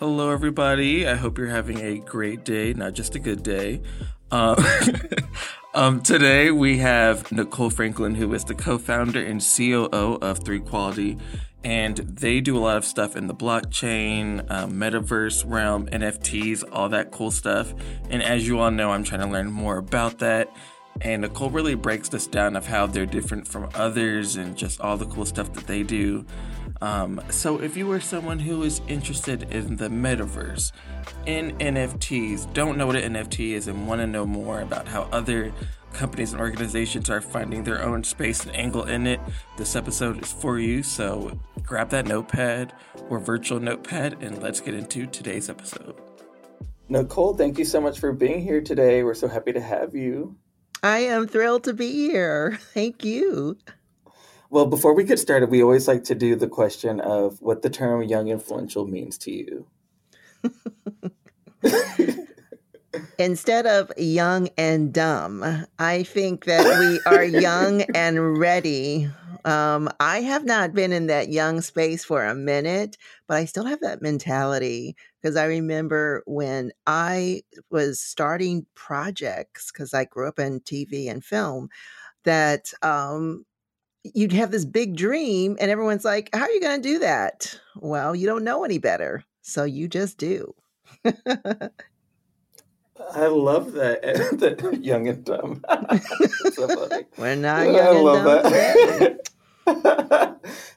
Hello, everybody. I hope you're having a great day, not just a good day. Um, um, today we have Nicole Franklin, who is the co-founder and COO of 3Quality, and they do a lot of stuff in the blockchain, um, metaverse realm, NFTs, all that cool stuff. And as you all know, I'm trying to learn more about that. And Nicole really breaks this down of how they're different from others and just all the cool stuff that they do. Um, so, if you are someone who is interested in the metaverse, in NFTs, don't know what an NFT is, and want to know more about how other companies and organizations are finding their own space and angle in it, this episode is for you. So, grab that notepad or virtual notepad and let's get into today's episode. Nicole, thank you so much for being here today. We're so happy to have you. I am thrilled to be here. Thank you. Well, before we get started, we always like to do the question of what the term young influential means to you. Instead of young and dumb, I think that we are young and ready. Um, I have not been in that young space for a minute, but I still have that mentality because I remember when I was starting projects, because I grew up in TV and film, that um, you'd have this big dream, and everyone's like, How are you going to do that? Well, you don't know any better. So you just do. I love that, that young and dumb. so. We're not I young and love dumb that.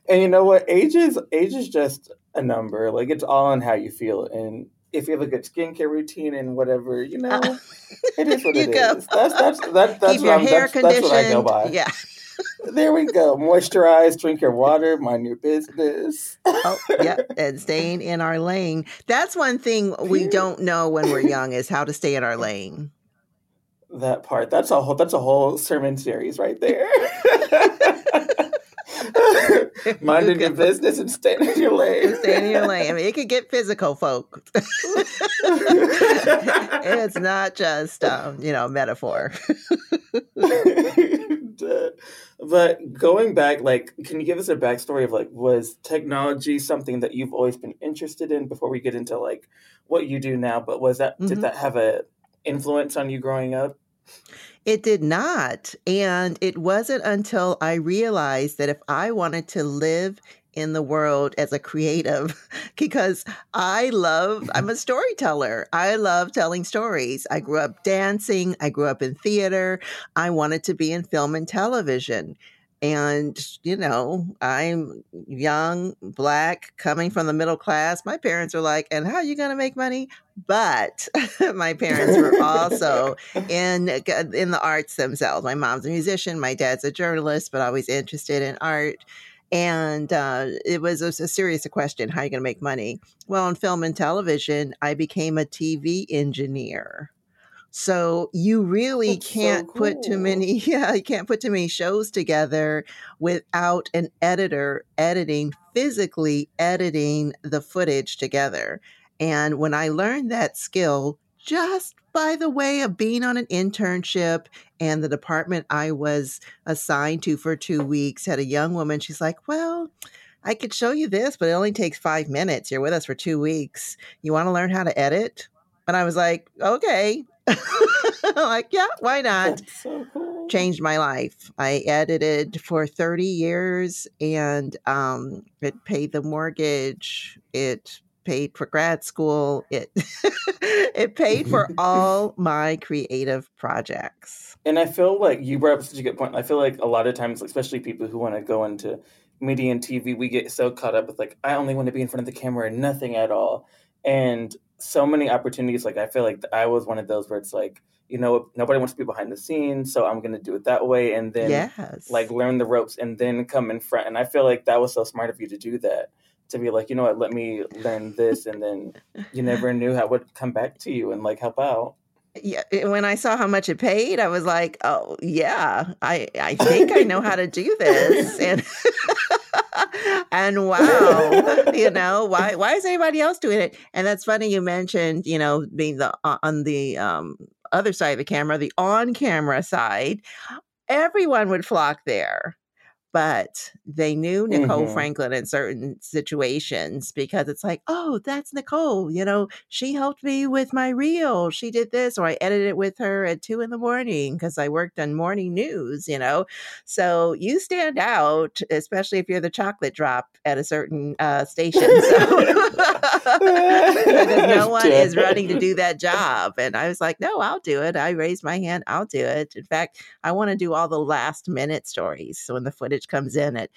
and you know what? Age is age is just a number. Like it's all on how you feel. And if you have a good skincare routine and whatever, you uh, know, it is what you it go. is. That's that's that, that's Keep what your I'm, hair that's, that's what I go by. Yeah. There we go. Moisturize, drink your water, mind your business. Oh, yeah. And staying in our lane. That's one thing we don't know when we're young is how to stay in our lane. That part. That's a whole that's a whole sermon series right there. Minding your business and staying in your lane. Stay in your lane. I mean, it could get physical, folks. it's not just, um, you know, metaphor. but going back, like, can you give us a backstory of like, was technology something that you've always been interested in before we get into like what you do now? But was that Mhm. did that have a influence on you growing up? It did not. And it wasn't until I realized that if I wanted to live in the world as a creative, because I love, I'm a storyteller. I love telling stories. I grew up dancing, I grew up in theater. I wanted to be in film and television. And, you know, I'm young, black, coming from the middle class. My parents are like, and how are you going to make money? But my parents were also in uh, in the arts themselves. My mom's a musician, my dad's a journalist, but always interested in art. And uh, it was a, a serious question: How are you going to make money? Well, in film and television, I became a TV engineer. So you really That's can't put too many, yeah, you can't put too many shows together without an editor editing, physically editing the footage together. And when I learned that skill, just by the way of being on an internship and the department I was assigned to for two weeks had a young woman, she's like, Well, I could show you this, but it only takes five minutes. You're with us for two weeks. You want to learn how to edit? And I was like, Okay. like, yeah, why not? So cool. Changed my life. I edited for 30 years and um, it paid the mortgage. It paid for grad school. It it paid for all my creative projects. And I feel like you brought up such a good point. I feel like a lot of times, especially people who want to go into media and TV, we get so caught up with like, I only want to be in front of the camera and nothing at all. And so many opportunities. Like I feel like I was one of those where it's like, you know, nobody wants to be behind the scenes, so I'm going to do it that way, and then Yes. like learn the ropes, and then come in front. And I feel like that was so smart of you to do that. To be like, you know what, let me learn this, and then you never knew how it would come back to you and like help out. yeah, when I saw how much it paid, I was like, "Oh, yeah, I I think I know how to do this." And and wow, you know, why why is anybody else doing it? And that's funny you mentioned, you know, being the uh, on the um other side of the camera, the on-camera side, everyone would flock there. But they knew Nicole Mhm. Franklin in certain situations because it's like, oh, that's Nicole. You know, she helped me with my reel. She did this, or I edited it with her at two in the morning because I worked on morning news, you know. So you stand out, especially if you're the chocolate drop at a certain uh, station. So because no one is running to do that job. And I was like, no, I'll do it. I raised my hand. I'll do it. In fact, I want to do all the last minute stories. So when the footage comes in at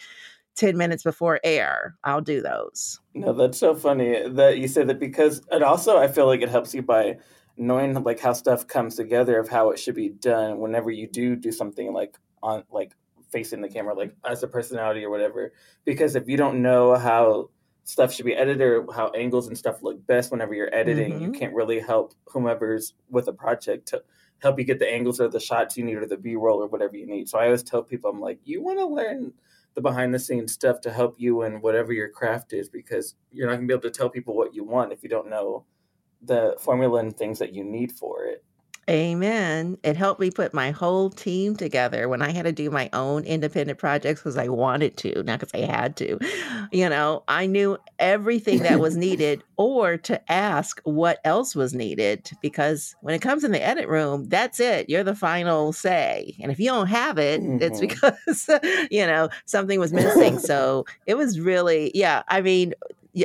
10 minutes before air, I'll do those. No, that's so funny that you said that because it also I feel like it helps you by knowing like how stuff comes together of how it should be done whenever you do do something like on like facing the camera like as a personality or whatever because if you don't know how stuff should be edited or how angles and stuff look best whenever you're editing you Mhm. can't really help whomever's with a project to help you get the angles or the shots you need or the b-roll or whatever you need so i always tell people i'm like you want to learn the behind the scenes stuff to help you in whatever your craft is because you're not going to be able to tell people what you want if you don't know the formula and things that you need for it. Amen. It helped me put my whole team together when I had to do my own independent projects because I wanted to, not because I had to. You know, I knew everything that was needed or to ask what else was needed because when it comes in the edit room, that's it. You're the final say. And if you don't have it, it's Mhm. because, you know, something was missing. So it was really, yeah, I mean,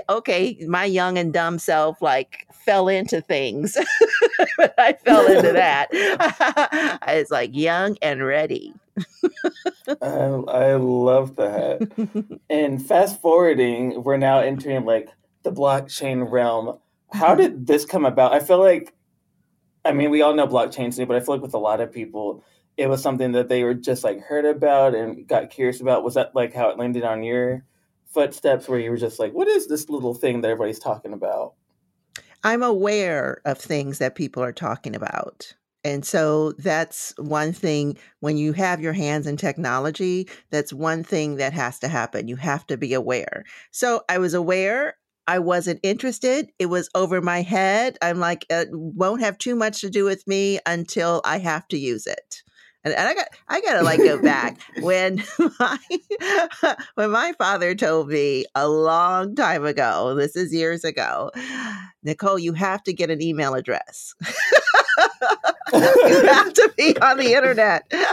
okay, my young and dumb self like fell into things. but I fell into that. I was like young and ready. I, I love that. and fast forwarding, we're now entering like the blockchain realm. How mm-hmm. did this come about? I feel like, I mean, we all know blockchains, but I feel like with a lot of people, it was something that they were just like heard about and got curious about. Was that like how it landed on your footsteps, where you were just like, what is this little thing that everybody's talking about? I'm aware of things that people are talking about. And so that's one thing when you have your hands in technology, that's one thing that has to happen. You have to be aware. So I was aware. I wasn't interested. It was over my head. I'm like, it won't have too much to do with me until I have to use it. And, and I got, I gotta like go back when my, when my father told me a long time ago. This is years ago. Nicole, you have to get an email address. you have to be on the internet.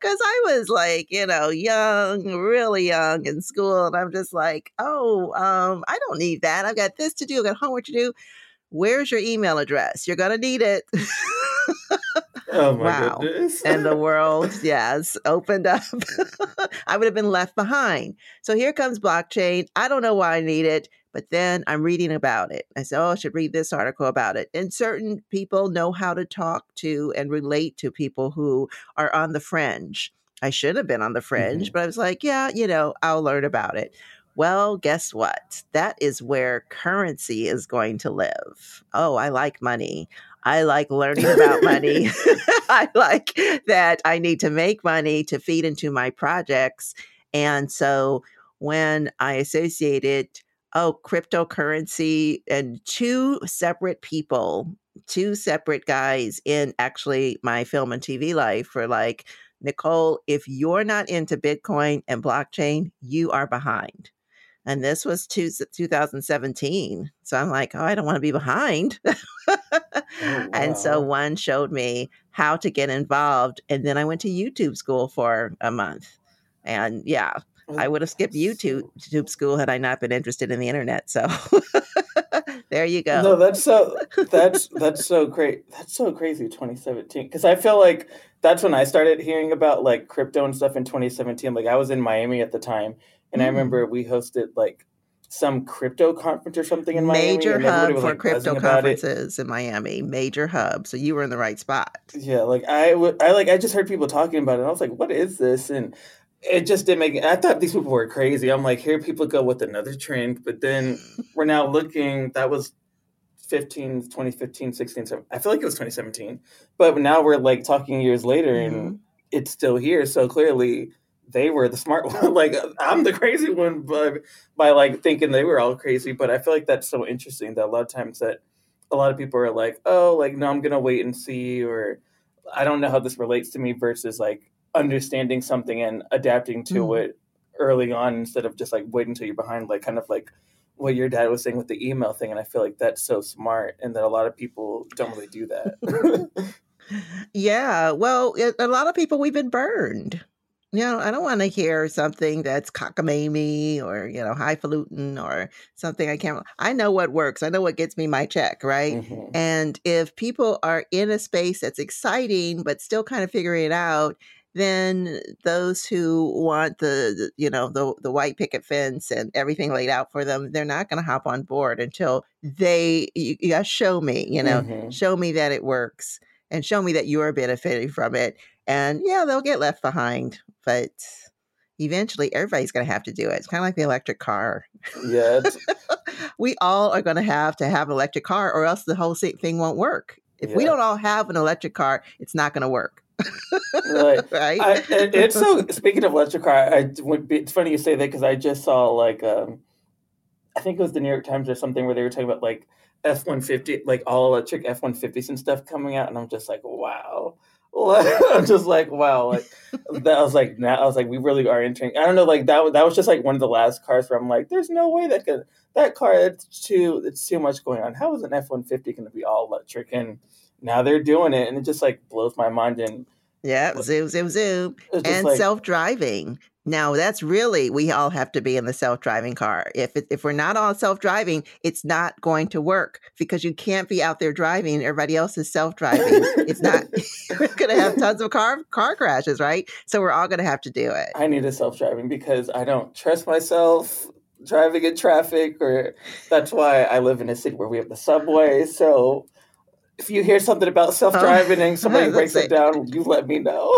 Because I was like, you know, young, really young in school. And I'm just like, oh, um, I don't need that. I've got this to do. I've got homework to do. Where's your email address? You're to need it. Oh my Wow. goodness! and the world, yes, opened up. I would have been left behind. So here comes blockchain. I don't know why I need it, but then I'm reading about it. I said, oh, I should read this article about it. And certain people know how to talk to and relate to people who are on the fringe. I should have been on the fringe, mm-hmm. but I was like, yeah, you know, I'll learn about it. Well, guess what? That is where currency is going to live. Oh, I like money. I like learning about money. I like that I need to make money to feed into my projects. And so when I associated, oh, cryptocurrency and two separate people, two separate guys in actually my film and TV life were like, Nicole, if you're not into Bitcoin and blockchain, you are behind. And this was two, 2017. So I'm like, oh, I don't want to be behind. Oh, and so one showed me how to get involved. And then I went to YouTube school for a month. And yeah, I oh, would have skipped YouTube, YouTube school had I not been interested in the internet. So there you go. No, that's so that's that's so great. That's so crazy. 2017, because I feel like that's when I started hearing about like crypto and stuff in 2017. Like I was in Miami at the time, and I Mm. remember we hosted like some crypto conference or something in Miami. Major hub was, for like, crypto conferences in Miami. Major hub. So you were in the right spot. Yeah, like I would, I like I just heard people talking about it. And I was like, "What is this?" And it just didn't make. I thought these people were crazy. I'm like, here people go with another trend, but then we're now looking. That was 15, 2015, 16, 17. I feel like it was 2017, but now we're like talking years later, and it's still here. So clearly. They were the smart one. Like I'm the crazy one by by like thinking they were all crazy. But I feel like that's so interesting that a lot of times that a lot of people are like, oh, like no, I'm gonna wait and see, or I don't know how this relates to me versus like understanding something and adapting to Mhm. it early on instead of just like waiting until you're behind, like kind of like what your dad was saying with the email thing. And I feel like that's so smart and that a lot of people don't really do that. Yeah. Well, a lot of people, we've been burned. You know, I don't want to hear something that's cockamamie or, you know, highfalutin or something I can't. I know what works. I know what gets me my check, right? Mhm. And if people are in a space that's exciting, but still kind of figuring it out, then those who want the, the- you know, the, the white picket fence and everything laid out for them, they're not going to hop on board until they, you, you gotta show me, you know, Mhm. show me that it works and show me that you're benefiting from it. And yeah, they'll get left behind, but eventually everybody's going to have to do it. It's kind of like the electric car. Yeah, we all are going to have to have an electric car or else the whole thing won't work. If we don't all have an electric car, it's not going to work. Like, right? I, it, it's so. Speaking of electric car, I would be, it's funny you say that because I just saw like um, I think it was the New York Times or something where they were talking about like F one fifty, like all electric F one fifties and stuff coming out, and I'm just like, wow. I'm just like, wow, like that. I was like, now I was like, we really are entering. I don't know, like that. was- That was just like one of the last cars where I'm like, there's no way that could that car. It's too. It's too much going on. How is an F one fifty going to be all electric? And now they're doing it, and it just like blows my mind. And yeah, zoom, zoom, zoom. And like, self driving. Now, that's really, we all have to be in the self driving car. If, it, if we're not all self driving, it's not going to work because you can't be out there driving everybody else is self driving. it's not, we're going to have tons of car, car crashes, right? So we're all going to have to do it. I need a self driving because I don't trust myself driving in traffic, or that's why I live in a city where we have the subway. So if you hear something about oh, self driving and somebody breaks it down, you let me know.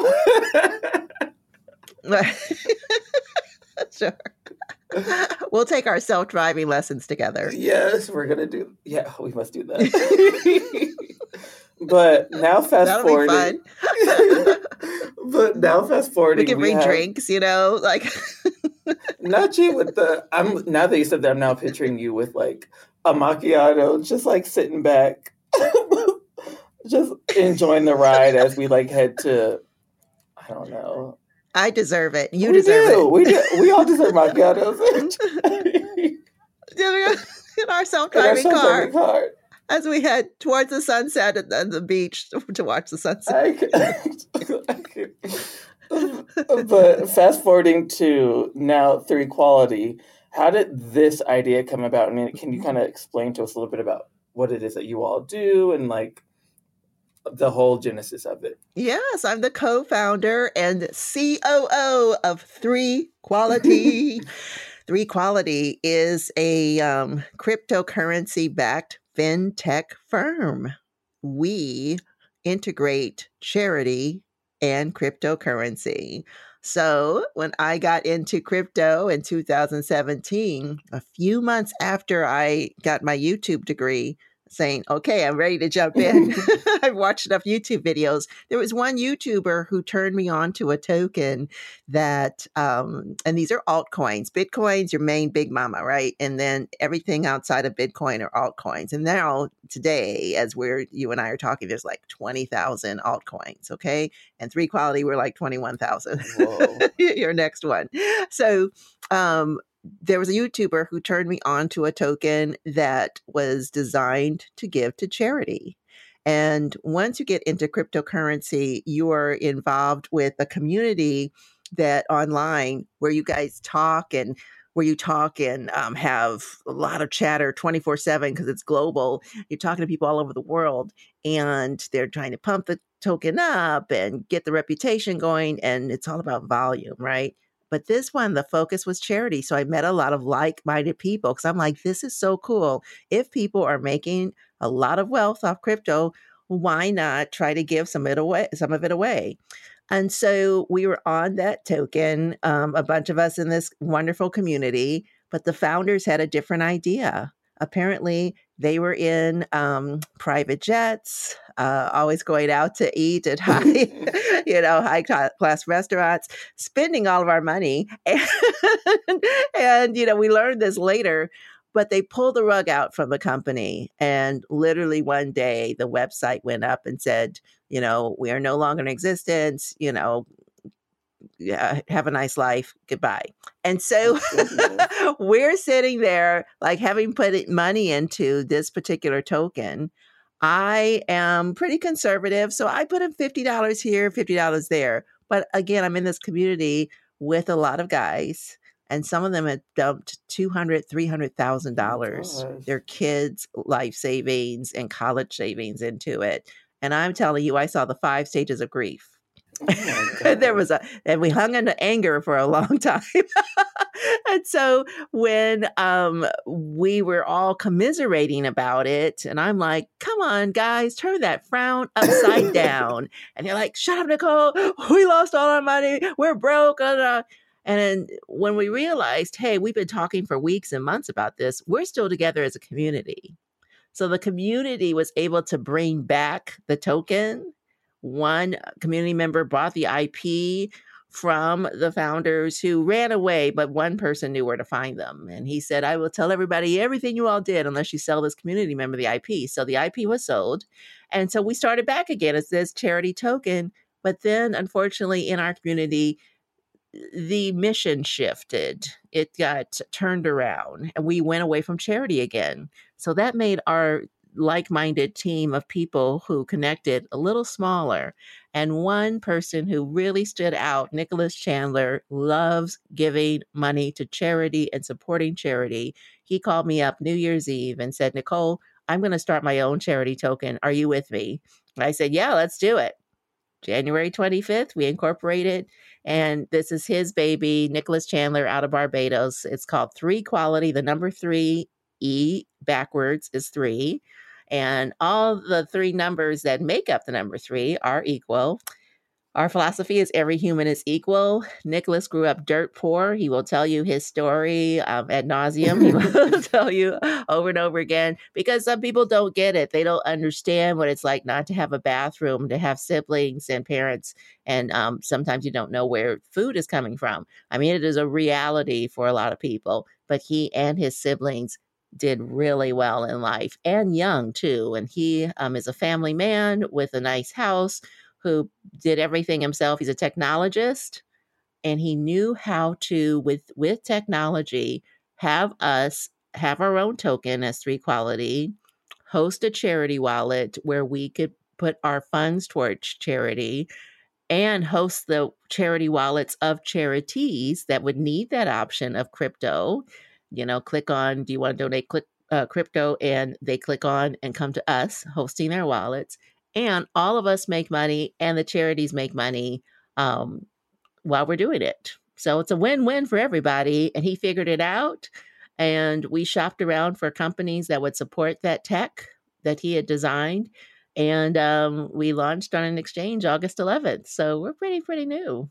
sure. We'll take our self driving lessons together. yes, we're gonna do. Yeah, we must do that. but now fast That'll forwarding. but now fast forwarding. We can bring have- drinks, you know, like Not you with the. I'm now that you said that. I'm now picturing you with like a macchiato, just like sitting back, just enjoying the ride as we like head to. I don't know. I deserve it. You we deserve do. it. We do. We all deserve macchiatos. in our self In our car self-driving car. as we head towards the sunset and then the beach to watch the sunset. I can- I can- but fast forwarding to now 3Quality. How did this idea come about? I mean, can you kind of explain to us a little bit about what it is that you all do and like the whole genesis of it? Yes, I'm the co founder and COO of Three Quality. 3Quality is a um, cryptocurrency backed fintech firm. We integrate charity and cryptocurrency. So, when I got into crypto in 2017, a few months after I got my YouTube degree, saying, okay, I'm ready to jump in. I've watched enough YouTube videos. There was one YouTuber who turned me on to a token that, um, and these are altcoins. Bitcoin's your main big mama, right? And then everything outside of Bitcoin are altcoins. And now, today, as we're, you and I are talking, there's like 20,000 altcoins, okay? And 3Quality, we're like 21,000. Whoa. your next one. So, um, there was a YouTuber who turned me on to a token that was designed to give to charity. And once you get into cryptocurrency, you are involved with a community that online where you guys talk and where you talk and um, have a lot of chatter 24 7 because it's global. You're talking to people all over the world and they're trying to pump the token up and get the reputation going. And it's all about volume, right? But this one, the focus was charity. So I met a lot of like minded people because I'm like, this is so cool. If people are making a lot of wealth off crypto, why not try to give some of it away? Some of it away. And so we were on that token, um, a bunch of us in this wonderful community, but the founders had a different idea. Apparently, they were in um, private jets, uh, always going out to eat at high, you know, high class restaurants, spending all of our money. And, and, you know, we learned this later, but they pulled the rug out from the company. And literally one day, the website went up and said, you know, we are no longer in existence, you know, yeah, have a nice life. Goodbye. And so we're sitting there, like having put money into this particular token. I am pretty conservative. So I put in $50 here, $50 there. But again, I'm in this community with a lot of guys. And some of them had dumped two hundred, three hundred thousand dollars, their kids' life savings and college savings into it. And I'm telling you, I saw the five stages of grief Oh there was a, and we hung into anger for a long time. and so when um, we were all commiserating about it, and I'm like, come on, guys, turn that frown upside down. And they're like, shut up, Nicole. We lost all our money. We're broke. And then when we realized, hey, we've been talking for weeks and months about this, we're still together as a community. So the community was able to bring back the token one community member bought the IP from the founders who ran away, but one person knew where to find them. And he said, I will tell everybody everything you all did unless you sell this community member the IP. So the IP was sold. And so we started back again as this charity token. But then, unfortunately, in our community, the mission shifted. It got turned around and we went away from charity again. So that made our like minded team of people who connected a little smaller. And one person who really stood out, Nicholas Chandler, loves giving money to charity and supporting charity. He called me up New Year's Eve and said, Nicole, I'm going to start my own charity token. Are you with me? I said, Yeah, let's do it. January 25th, we incorporated, and this is his baby, Nicholas Chandler out of Barbados. It's called 3Quality, the number three E backwards is three. And all the three numbers that make up the number three are equal. Our philosophy is every human is equal. Nicholas grew up dirt poor. He will tell you his story um, ad nauseum. He will tell you over and over again because some people don't get it. They don't understand what it's like not to have a bathroom, to have siblings and parents, and um, sometimes you don't know where food is coming from. I mean, it is a reality for a lot of people. But he and his siblings did really well in life and young too. And he um, is a family man with a nice house who did everything himself. He's a technologist and he knew how to with with technology have us have our own token as 3Quality host a charity wallet where we could put our funds towards charity and host the charity wallets of charities that would need that option of crypto you know, click on, do you want to donate click, uh, crypto? And they click on and come to us hosting their wallets. And all of us make money and the charities make money um, while we're doing it. So it's a win win for everybody. And he figured it out. And we shopped around for companies that would support that tech that he had designed. And um, we launched on an exchange August 11th. So we're pretty, pretty new.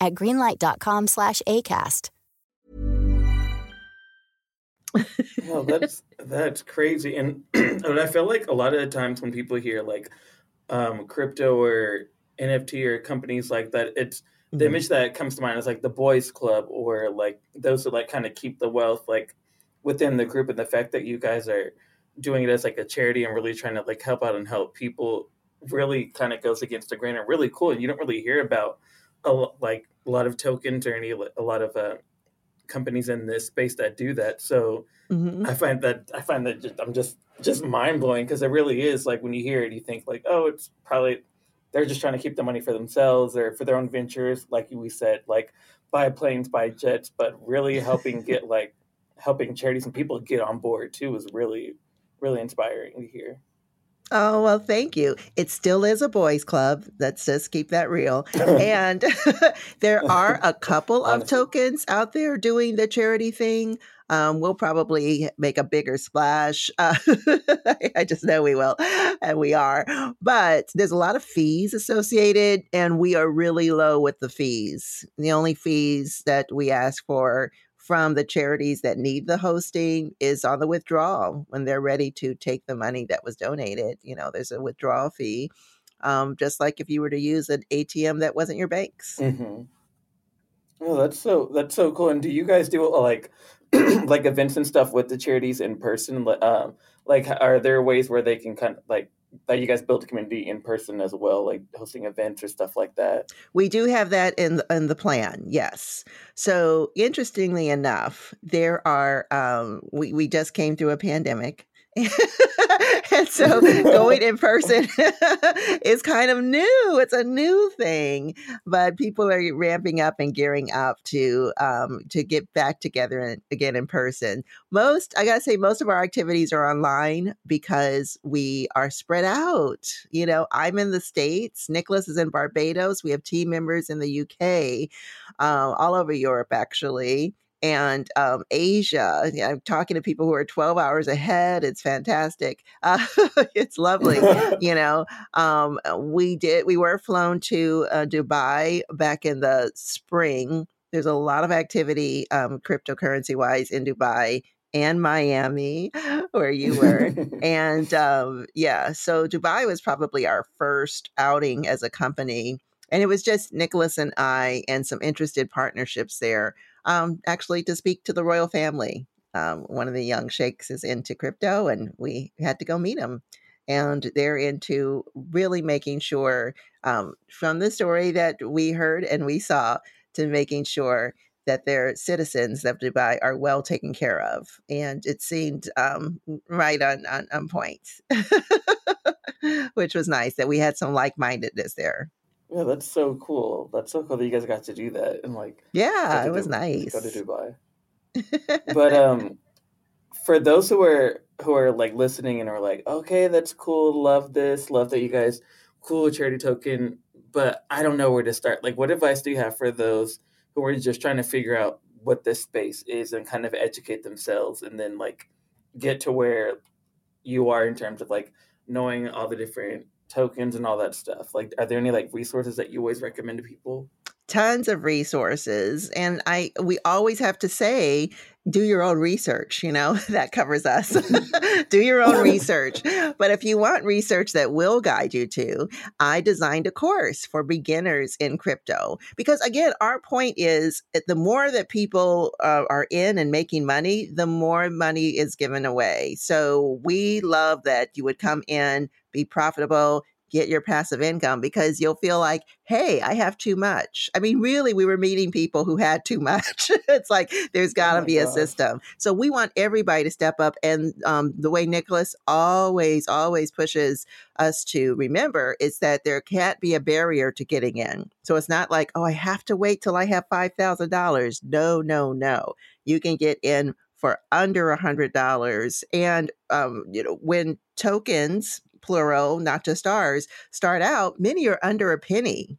at greenlight.com slash ACAST. no, that's that's crazy, and and I feel like a lot of the times when people hear like um, crypto or NFT or companies like that, it's the Mhm. image that comes to mind is like the boys club or like those who like kind of keep the wealth like within the group, and the fact that you guys are doing it as like a charity and really trying to like help out and help people really kind of goes against the grain and really cool. And you don't really hear about a, like a lot of tokens or any a lot of uh, companies in this space that do that. So Mhm. I find that I find that just, I'm just just mind blowing because it really is like when you hear it, you think like, oh, it's probably they're just trying to keep the money for themselves or for their own ventures, like we said, like buy planes, buy jets, but really helping get like helping charities and people get on board too is really really inspiring to hear. Oh, well, thank you. It still is a boys' club. Let's just keep that real. and there are a couple of tokens out there doing the charity thing. Um, we'll probably make a bigger splash. Uh, I just know we will, and we are. But there's a lot of fees associated, and we are really low with the fees. The only fees that we ask for from the charities that need the hosting is on the withdrawal when they're ready to take the money that was donated. You know, there's a withdrawal fee, um, just like if you were to use an ATM that wasn't your bank's. Mm-hmm. Oh, that's so that's so cool. And do you guys do uh, like like events and stuff with the charities in person? Um, like, are there ways where they can kind of like that you guys built a community in person as well, like hosting events or stuff like that? We do have that in the, in the plan, yes. So interestingly enough, there are um, we we just came through a pandemic. and so going in person is kind of new. It's a new thing, but people are ramping up and gearing up to um, to get back together and again in person. Most, I gotta say, most of our activities are online because we are spread out. You know, I'm in the states. Nicholas is in Barbados. We have team members in the UK, uh, all over Europe, actually and um, Asia. I'm talking to people who are 12 hours ahead. It's fantastic. Uh, it's lovely. you know, um, we did, we were flown to uh, Dubai back in the spring. There's a lot of activity um, cryptocurrency wise in Dubai and Miami, where you were. and um, yeah, so Dubai was probably our first outing as a company. And it was just Nicholas and I and some interested partnerships there um, actually to speak to the royal family. Um, one of the young sheikhs is into crypto, and we had to go meet him. And they're into really making sure, um, from the story that we heard and we saw, to making sure that their citizens of Dubai are well taken care of. And it seemed um, right on, on, on point, which was nice that we had some like mindedness there. Yeah, that's so cool. That's so cool that you guys got to do that and like Yeah, it was nice. Go to Dubai. but um for those who are who are like listening and are like okay that's cool love this love that you guys cool charity token but i don't know where to start like what advice do you have for those who are just trying to figure out what this space is and kind of educate themselves and then like get to where you are in terms of like knowing all the different tokens and all that stuff. Like are there any like resources that you always recommend to people tons of resources and i we always have to say do your own research you know that covers us. Do your own research. But if you want research that will guide you to i designed a course for beginners in crypto because again our point is the more that people uh, are in and making money the more money is given away. So we love that you would come in be profitable get your passive income because you'll feel like, hey, I have too much. I mean, really, we were meeting people who had too much. it's like there's got to oh be gosh. a system. So we want everybody to step up. And um, the way Nicholas always, always pushes us to remember is that there can't be a barrier to getting in. So it's not like, oh, I have to wait till I have $5,000. No, no, no. You can get in for under a hundred dollars. And um, you know, when tokens, plural, not just ours, start out, many are under a penny.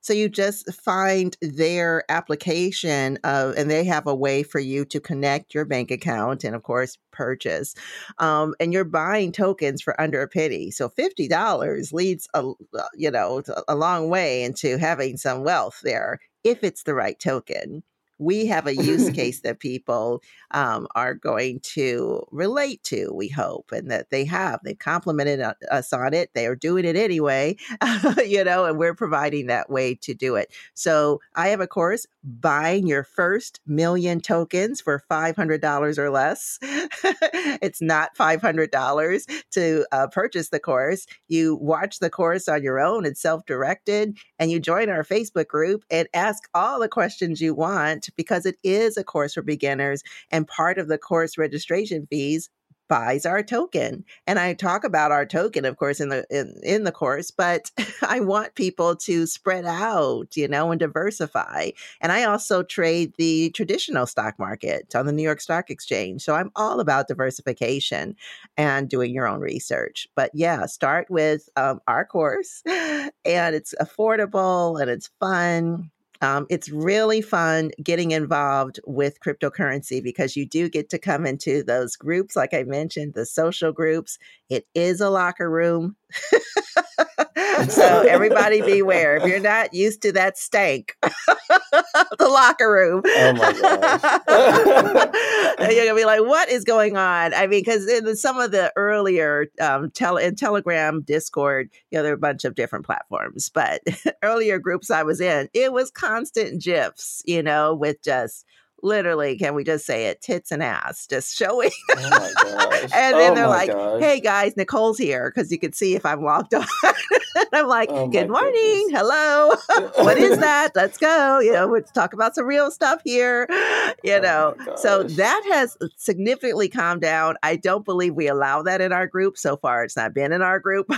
So you just find their application of, and they have a way for you to connect your bank account and, of course, purchase. Um, and you're buying tokens for under a penny. So fifty dollars leads a you know a long way into having some wealth there if it's the right token we have a use case that people um, are going to relate to, we hope, and that they have. They've complimented us on it. They are doing it anyway, you know, and we're providing that way to do it. So I have a course, Buying Your First Million Tokens for $500 or less. it's not $500 to uh, purchase the course. You watch the course on your own, it's self directed, and you join our Facebook group and ask all the questions you want because it is a course for beginners and part of the course registration fees buys our token and i talk about our token of course in the in, in the course but i want people to spread out you know and diversify and i also trade the traditional stock market on the new york stock exchange so i'm all about diversification and doing your own research but yeah start with um, our course and it's affordable and it's fun um, it's really fun getting involved with cryptocurrency because you do get to come into those groups, like I mentioned, the social groups. It is a locker room. so everybody beware. If you're not used to that stank, the locker room. Oh my gosh. you're gonna be like, what is going on? I mean, because in some of the earlier um tele in Telegram, Discord, you know, there are a bunch of different platforms, but earlier groups I was in, it was constant gifs, you know, with just literally, can we just say it, tits and ass, just showing. Oh and then oh they're like, gosh. hey guys, Nicole's here because you can see if I'm logged on. I'm like, oh good morning, goodness. hello. what is that? Let's go. You know, let's talk about some real stuff here. You oh know, so that has significantly calmed down. I don't believe we allow that in our group. So far, it's not been in our group.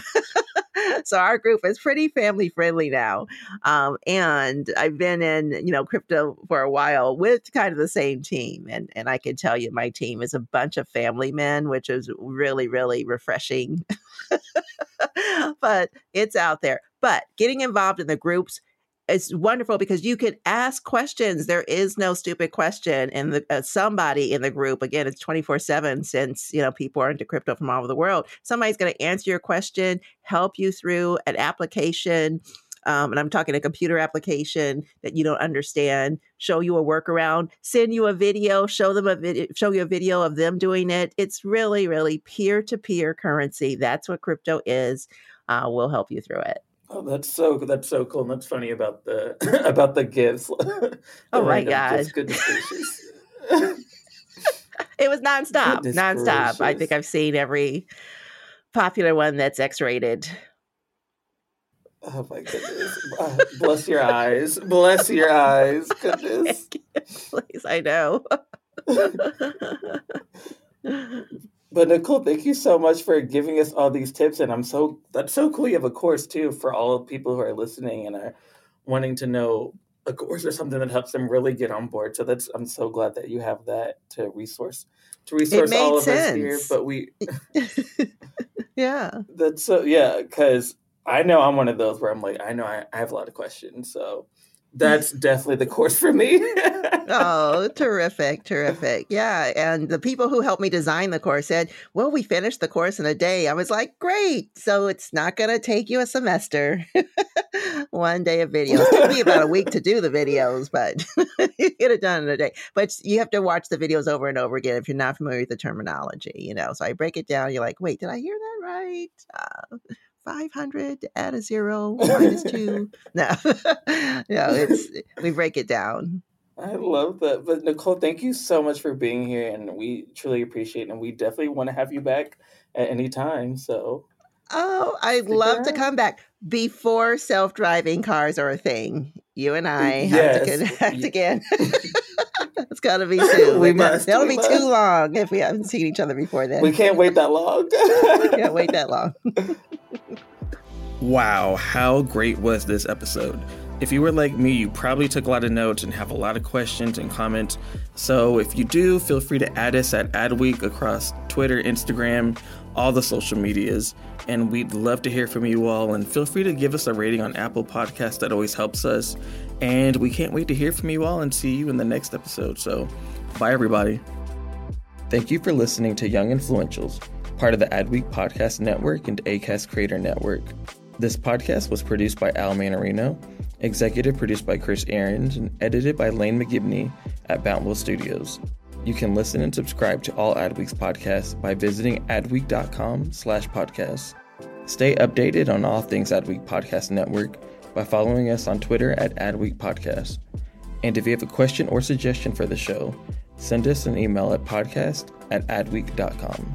so our group is pretty family friendly now. Um, and I've been in, you know, crypto for a while with kind of the same team. And and I can tell you my team is a bunch of family men, which is really, really refreshing. but it's out there. But getting involved in the groups it's wonderful because you can ask questions. There is no stupid question, and uh, somebody in the group again, it's twenty four seven since you know people are into crypto from all over the world. Somebody's going to answer your question, help you through an application. Um, and I'm talking a computer application that you don't understand, show you a workaround, send you a video, show them a video, show you a video of them doing it. It's really, really peer to peer currency. That's what crypto is. Uh, we'll help you through it. Oh, that's so that's so cool, and that's funny about the about the gifts. oh my god! Goodness gracious! it was nonstop, goodness nonstop. Gracious. I think I've seen every popular one that's X-rated. Oh my goodness! Ah, bless your eyes. Bless your eyes. Goodness. Please, I know. But Nicole, thank you so much for giving us all these tips, and I'm so that's so cool. You have a course too for all people who are listening and are wanting to know a course or something that helps them really get on board. So that's I'm so glad that you have that to resource to resource all of sense. us here. But we, yeah, that's so yeah, because I know I'm one of those where I'm like I know I, I have a lot of questions, so that's definitely the course for me. oh, terrific, terrific. Yeah. And the people who helped me design the course said, well, we finished the course in a day. I was like, great. So it's not going to take you a semester. One day of videos. It took me about a week to do the videos, but you get it done in a day. But you have to watch the videos over and over again if you're not familiar with the terminology, you know. So I break it down. You're like, wait, did I hear that right? Uh, 500 add a zero minus two no no it's we break it down i love that but nicole thank you so much for being here and we truly appreciate it and we definitely want to have you back at any time so Oh, I'd love to come back before self-driving cars are a thing. You and I have to connect again. it's got to be soon. We must, That'll we be must. too long if we haven't seen each other before then. We can't wait that long. We can't wait that long. Wow, how great was this episode? If you were like me, you probably took a lot of notes and have a lot of questions and comments. So if you do, feel free to add us at Adweek across Twitter, Instagram, all the social medias. And we'd love to hear from you all. And feel free to give us a rating on Apple Podcasts. That always helps us. And we can't wait to hear from you all and see you in the next episode. So bye, everybody. Thank you for listening to Young Influentials, part of the Adweek Podcast Network and ACAST Creator Network. This podcast was produced by Al Manarino, executive produced by Chris Aarons, and edited by Lane McGibney at Bountiful Studios. You can listen and subscribe to all Adweek's podcasts by visiting adweek.com slash podcasts. Stay updated on all things Adweek Podcast Network by following us on Twitter at Adweek Podcast. And if you have a question or suggestion for the show, send us an email at podcast at adweek.com.